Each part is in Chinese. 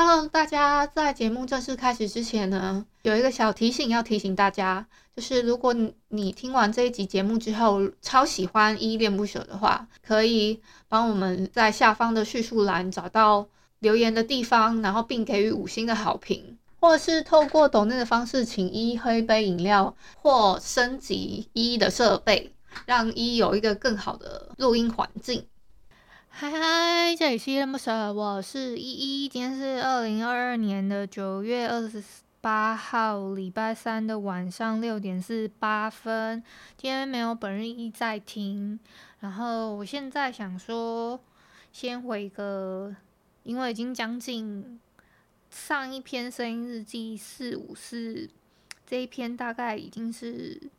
Hello，大家在节目正式开始之前呢，有一个小提醒要提醒大家，就是如果你你听完这一集节目之后超喜欢依依恋不舍的话，可以帮我们在下方的叙述栏找到留言的地方，然后并给予五星的好评，或者是透过抖内的方式请依依喝一杯饮料，或升级依依的设备，让依依有一个更好的录音环境。嗨嗨，这里是依依恋不舍，我是依依。今天是二零二二年的九月二十八号，礼拜三的晚上六点四十八分。今天没有本日一在听，然后我现在想说，先回个，因为已经将近上一篇声音日记四五四，这一篇大概已经是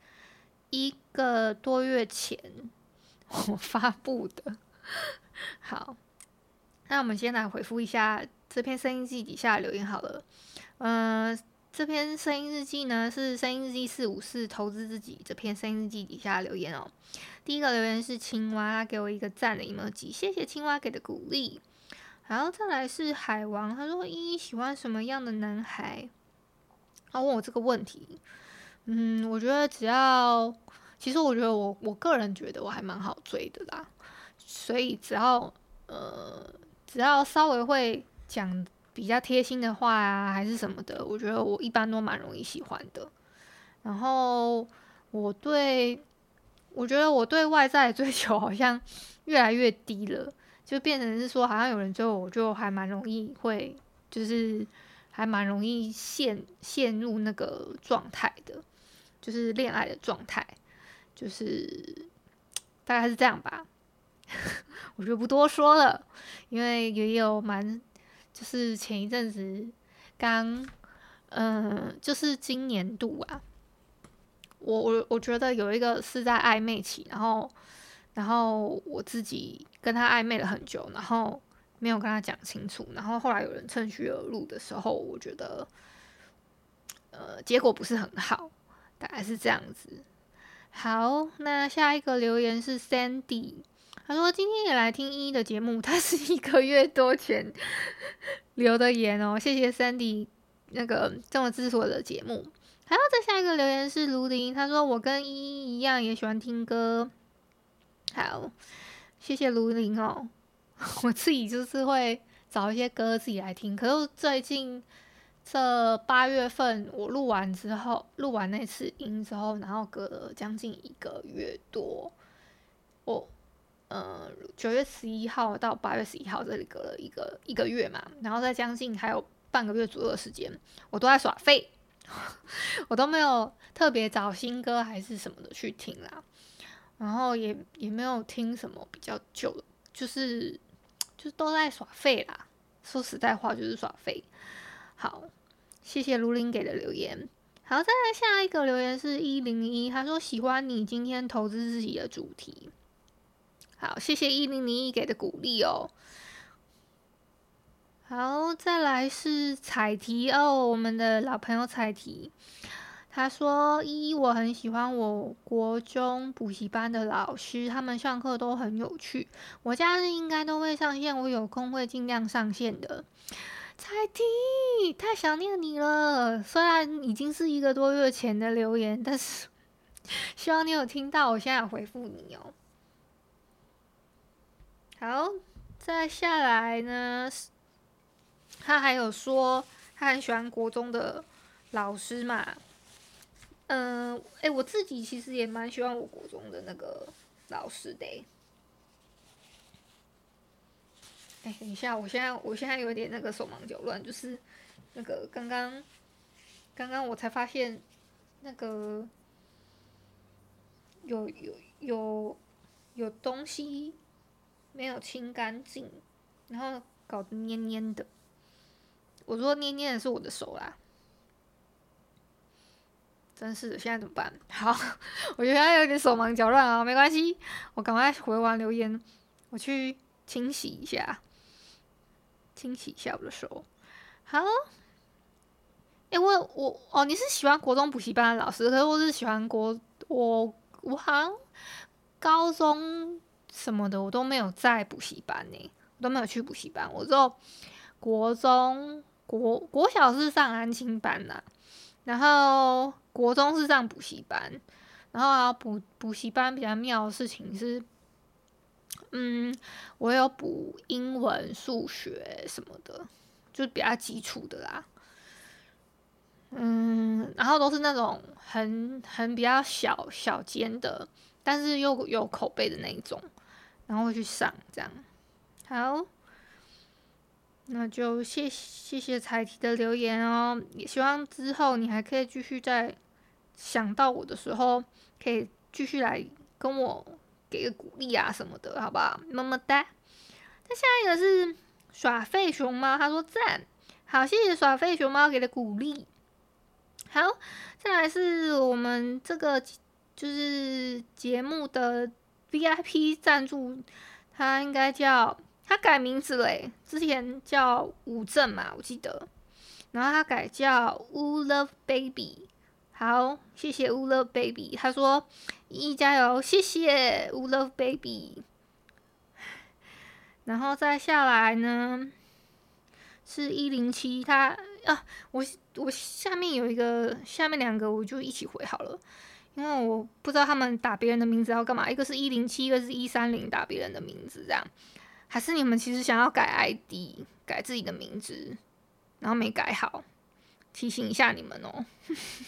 一个多月前 我发布的。好，那我们先来回复一下这篇声音日记底下的留言好了。嗯、这篇声音日记呢是声音日记四五四投资自己这篇声音日记底下留言哦。第一个留言是青蛙，他给我一个赞的 emoji，谢谢青蛙给的鼓励。然后再来是海王，他说依依喜欢什么样的男孩？他问我这个问题。嗯，我觉得只要，其实我觉得我我个人觉得我还蛮好追的啦。所以只要呃，只要稍微会讲比较贴心的话啊，还是什么的，我觉得我一般都蛮容易喜欢的。然后我对，我觉得我对外在的追求好像 越来越低了，就变成是说，好像有人追我，我就还蛮容易会，就是还蛮容易陷陷入那个状态的，就是恋爱的状态，就是大概是这样吧。我就不多说了，因为也有蛮，就是前一阵子刚，嗯、就是今年度啊，我我我觉得有一个是在暧昧期，然后然后我自己跟他暧昧了很久，然后没有跟他讲清楚，然后后来有人趁虚而入的时候，我觉得，呃，结果不是很好，大概是这样子。好，那下一个留言是 Sandy。他说：“今天也来听依依的节目，他是一个月多前留的言哦，谢谢 Sandy 那个这么支持我的节目。还有再下一个留言是卢林，他说我跟依依一样也喜欢听歌，好，谢谢卢林哦。我自己就是会找一些歌自己来听，可是最近这八月份我录完之后，录完那次音之后，然后隔了将近一个月多，”，九月十一号到八月十一号这里隔了一个一个月嘛，然后再将近还有半个月左右的时间，我都在耍废，我都没有特别找新歌还是什么的去听啦，然后也也没有听什么比较旧的，就是就是都在耍废啦。说实在话就是耍废。好，谢谢卢林给的留言。好，再来下一个留言是一零一，他说喜欢你今天投资自己的主题。好，谢谢一零零一给的鼓励哦。好，再来是彩题哦，我们的老朋友彩题，他说：一，我很喜欢我国中补习班的老师，他们上课都很有趣。我假日应该都会上线，我有空会尽量上线的。彩题，太想念你了，虽然已经是一个多月前的留言，但是 希望你有听到，我现在回复你哦。好，再下来呢，他还有说他很喜欢国中的老师嘛，嗯、哎，我自己其实也蛮喜欢我国中的那个老师的。哎，等一下，我现在我现在有点那个手忙脚乱，就是那个刚刚刚刚我才发现那个有有有有东西没有清干净，然后搞得黏黏的。我说黏黏的是我的手啦，真是的，现在怎么办？好，我觉得有点手忙脚乱啊，没关系，我赶快回完留言，我去清洗一下，清洗一下我的手。好，哎、欸，我我哦，你是喜欢国中补习班的老师，可是我是喜欢国我我好像高中什么的我都没有在补习班呢，我都没有去补习班，我就国中。国国小是上安亲班呐、啊，然后国中是上补习班，然后补补习班比较妙的事情是，嗯，我有补英文、数学什么的，就比较基础的啦，嗯，然后都是那种很很比较小小间的，但是又有口碑的那一种，然后会去上这样，好。那就谢谢谢彩提的留言哦，也希望之后你还可以继续在想到我的时候，可以继续来跟我给个鼓励啊什么的，好不好？么么哒。那下一个是耍废熊猫，他说赞，好，谢谢耍废熊猫给的鼓励。好，再来是我们这个就是节目的 VIP 赞助，他应该叫。他改名字嘞，之前叫吴正嘛，我记得，然后他改叫乌 Love Baby。好，谢谢乌 Love Baby。他说：“依依加油，谢谢乌 Love Baby。”然后再下来呢，是一零七，他啊，我我下面有一个，下面两个我就一起回好了，因为我不知道他们打别人的名字要干嘛，一个是一零七，一个是一三零，打别人的名字这样。还是你们其实想要改 ID，改自己的名字，然后没改好，提醒一下你们哦。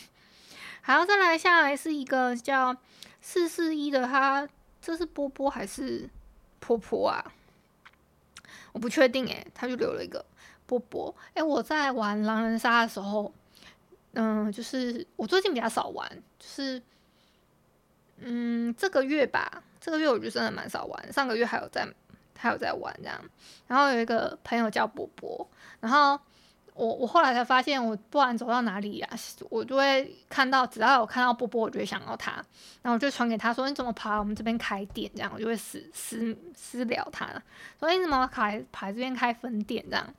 好，再来下来是一个叫四四一的，他这是波波还是婆婆啊？我不确定诶，他就留了一个波波。哎，我在玩狼人杀的时候，嗯，就是我最近比较少玩，就是嗯，这个月吧，这个月我就真的蛮少玩，上个月还有在。还有在玩这样，然后有一个朋友叫波波，然后我我后来才发现，我不管走到哪里呀、我就会看到，只要有看到波波，我就会想到他，然后我就传给他说：“你怎么跑来我们这边开店？”这样我就会私私私聊他了，说：“你怎么跑来跑来这边开分店？”这样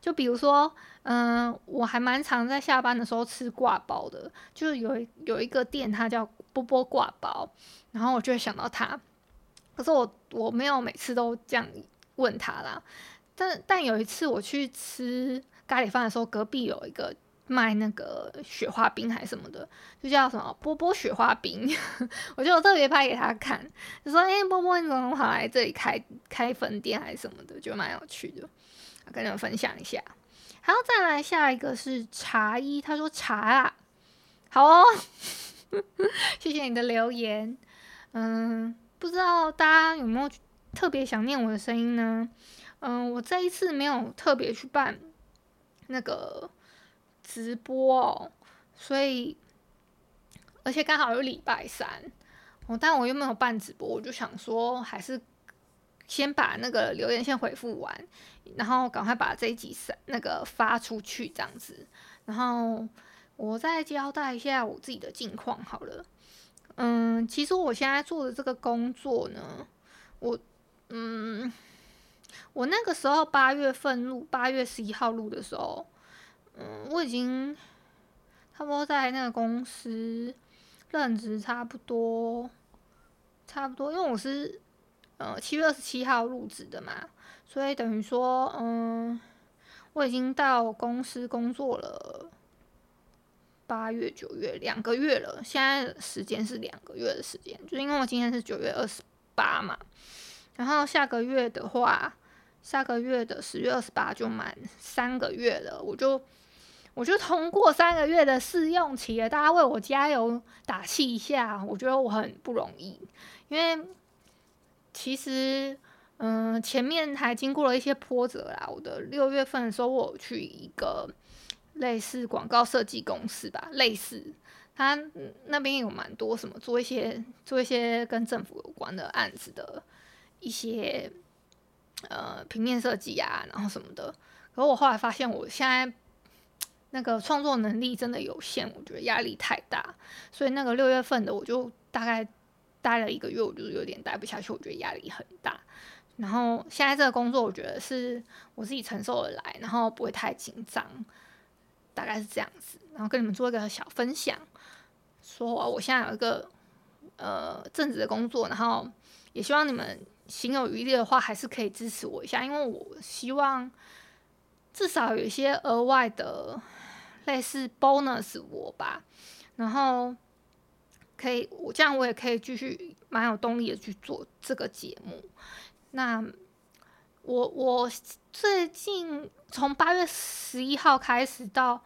就比如说，嗯，我还蛮常在下班的时候吃挂包的，就是有有一个店，它叫波波挂包，然后我就会想到他。可是我我没有每次都这样问他啦，但但有一次我去吃咖喱饭的时候，隔壁有一个卖那个雪花冰还是什么的，就叫什么波波雪花冰，我就特别拍给他看，就说：“哎、波波你怎么跑来这里开开分店还是什么的？”就蛮有趣的，跟你们分享一下。好，再来下一个是茶一，他说茶啊，好哦，谢谢你的留言，嗯。不知道大家有没有特别想念我的声音呢？嗯，我这一次没有特别去办那个直播哦，所以而且刚好有礼拜三，哦，但我又没有办直播，我就想说还是先把那个留言先回复完，然后赶快把这一集那个发出去这样子，然后我再交代一下我自己的近况好了。嗯，其实我现在做的这个工作呢，我嗯，我那个时候八月份录，八月十一号录的时候，嗯，我已经差不多在那个公司任职差不多，差不多，因为我是呃七月二十七号入职的嘛，所以等于说，嗯，我已经到公司工作了。八月、九月两个月了，现在时间是两个月的时间，就因为我今天是九月二十八嘛，然后下个月的话，下个月的十月二十八就满三个月了，我就我就通过三个月的试用期了，大家为我加油打气一下，我觉得我很不容易，因为其实，嗯、前面还经过了一些波折啦。我的六月份的时候，我去一个类似广告设计公司吧，类似，他那边有蛮多什么做一些做一些跟政府有关的案子的一些呃平面设计啊，然后什么的。可我后来发现，我现在那个创作能力真的有限，我觉得压力太大，所以那个六月份的我就大概待了一个月，我就有点待不下去，我觉得压力很大。然后现在这个工作，我觉得是我自己承受得来，然后不会太紧张，大概是这样子。然后跟你们做一个小分享，说我现在有一个呃正职的工作，然后也希望你们行有余力的话，还是可以支持我一下，因为我希望至少有一些额外的类似 bonus 我吧，然后可以我这样我也可以继续蛮有动力的去做这个节目。那我我最近从八月十一号开始到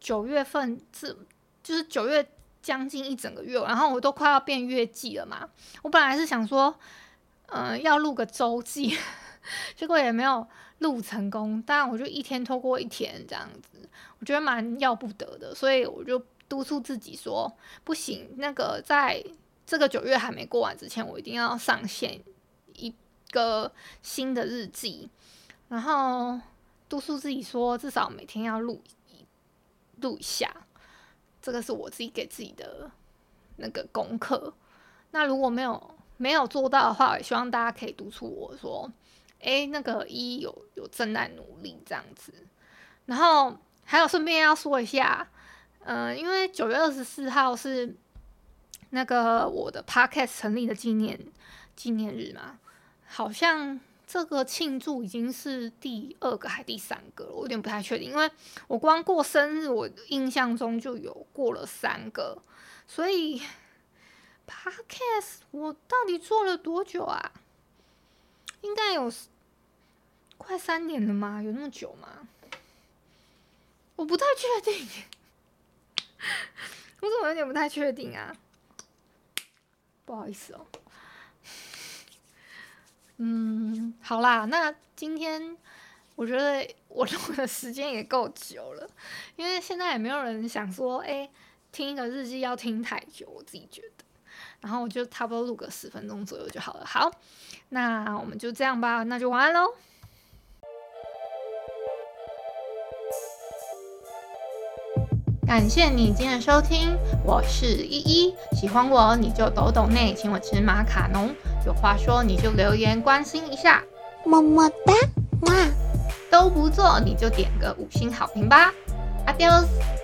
九月份，这就是九月将近一整个月，然后我都快要变月季了嘛。我本来是想说，嗯、呃，要录个周记，结果也没有录成功。但我就一天拖过一天这样子，我觉得蛮要不得的，所以我就督促自己说，不行，那个在这个九月还没过完之前，我一定要上线一个新的日记，然后督促自己说，至少每天要录一录一下，这个是我自己给自己的那个功课。那如果没有没有做到的话，也希望大家可以督促我说，哎，那个一有有正在努力这样子。然后还有顺便要说一下，嗯、因为九月二十四号是那个我的 Podcast 成立的纪念纪念日嘛。好像这个庆祝已经是第二个还第三个了，我有点不太确定，因为我光过生日，我印象中就有过了三个，所以 Podcast 我到底做了多久啊？应该有快三年了吗？有那么久吗？我不太确定，我怎么有点不太确定啊？不好意思哦。嗯，好啦，那今天我觉得我录的时间也够久了，因为现在也没有人想说，哎，听一个日记要听太久，我自己觉得，然后我就差不多录个十分钟左右就好了。好，那我们就这样吧，那就晚安喽。感谢你今天的收听，我是依依。喜欢我你就抖抖内，请我吃马卡龙。有话说你就留言关心一下，么么哒，哇，都不做你就点个五星好评吧。Adios。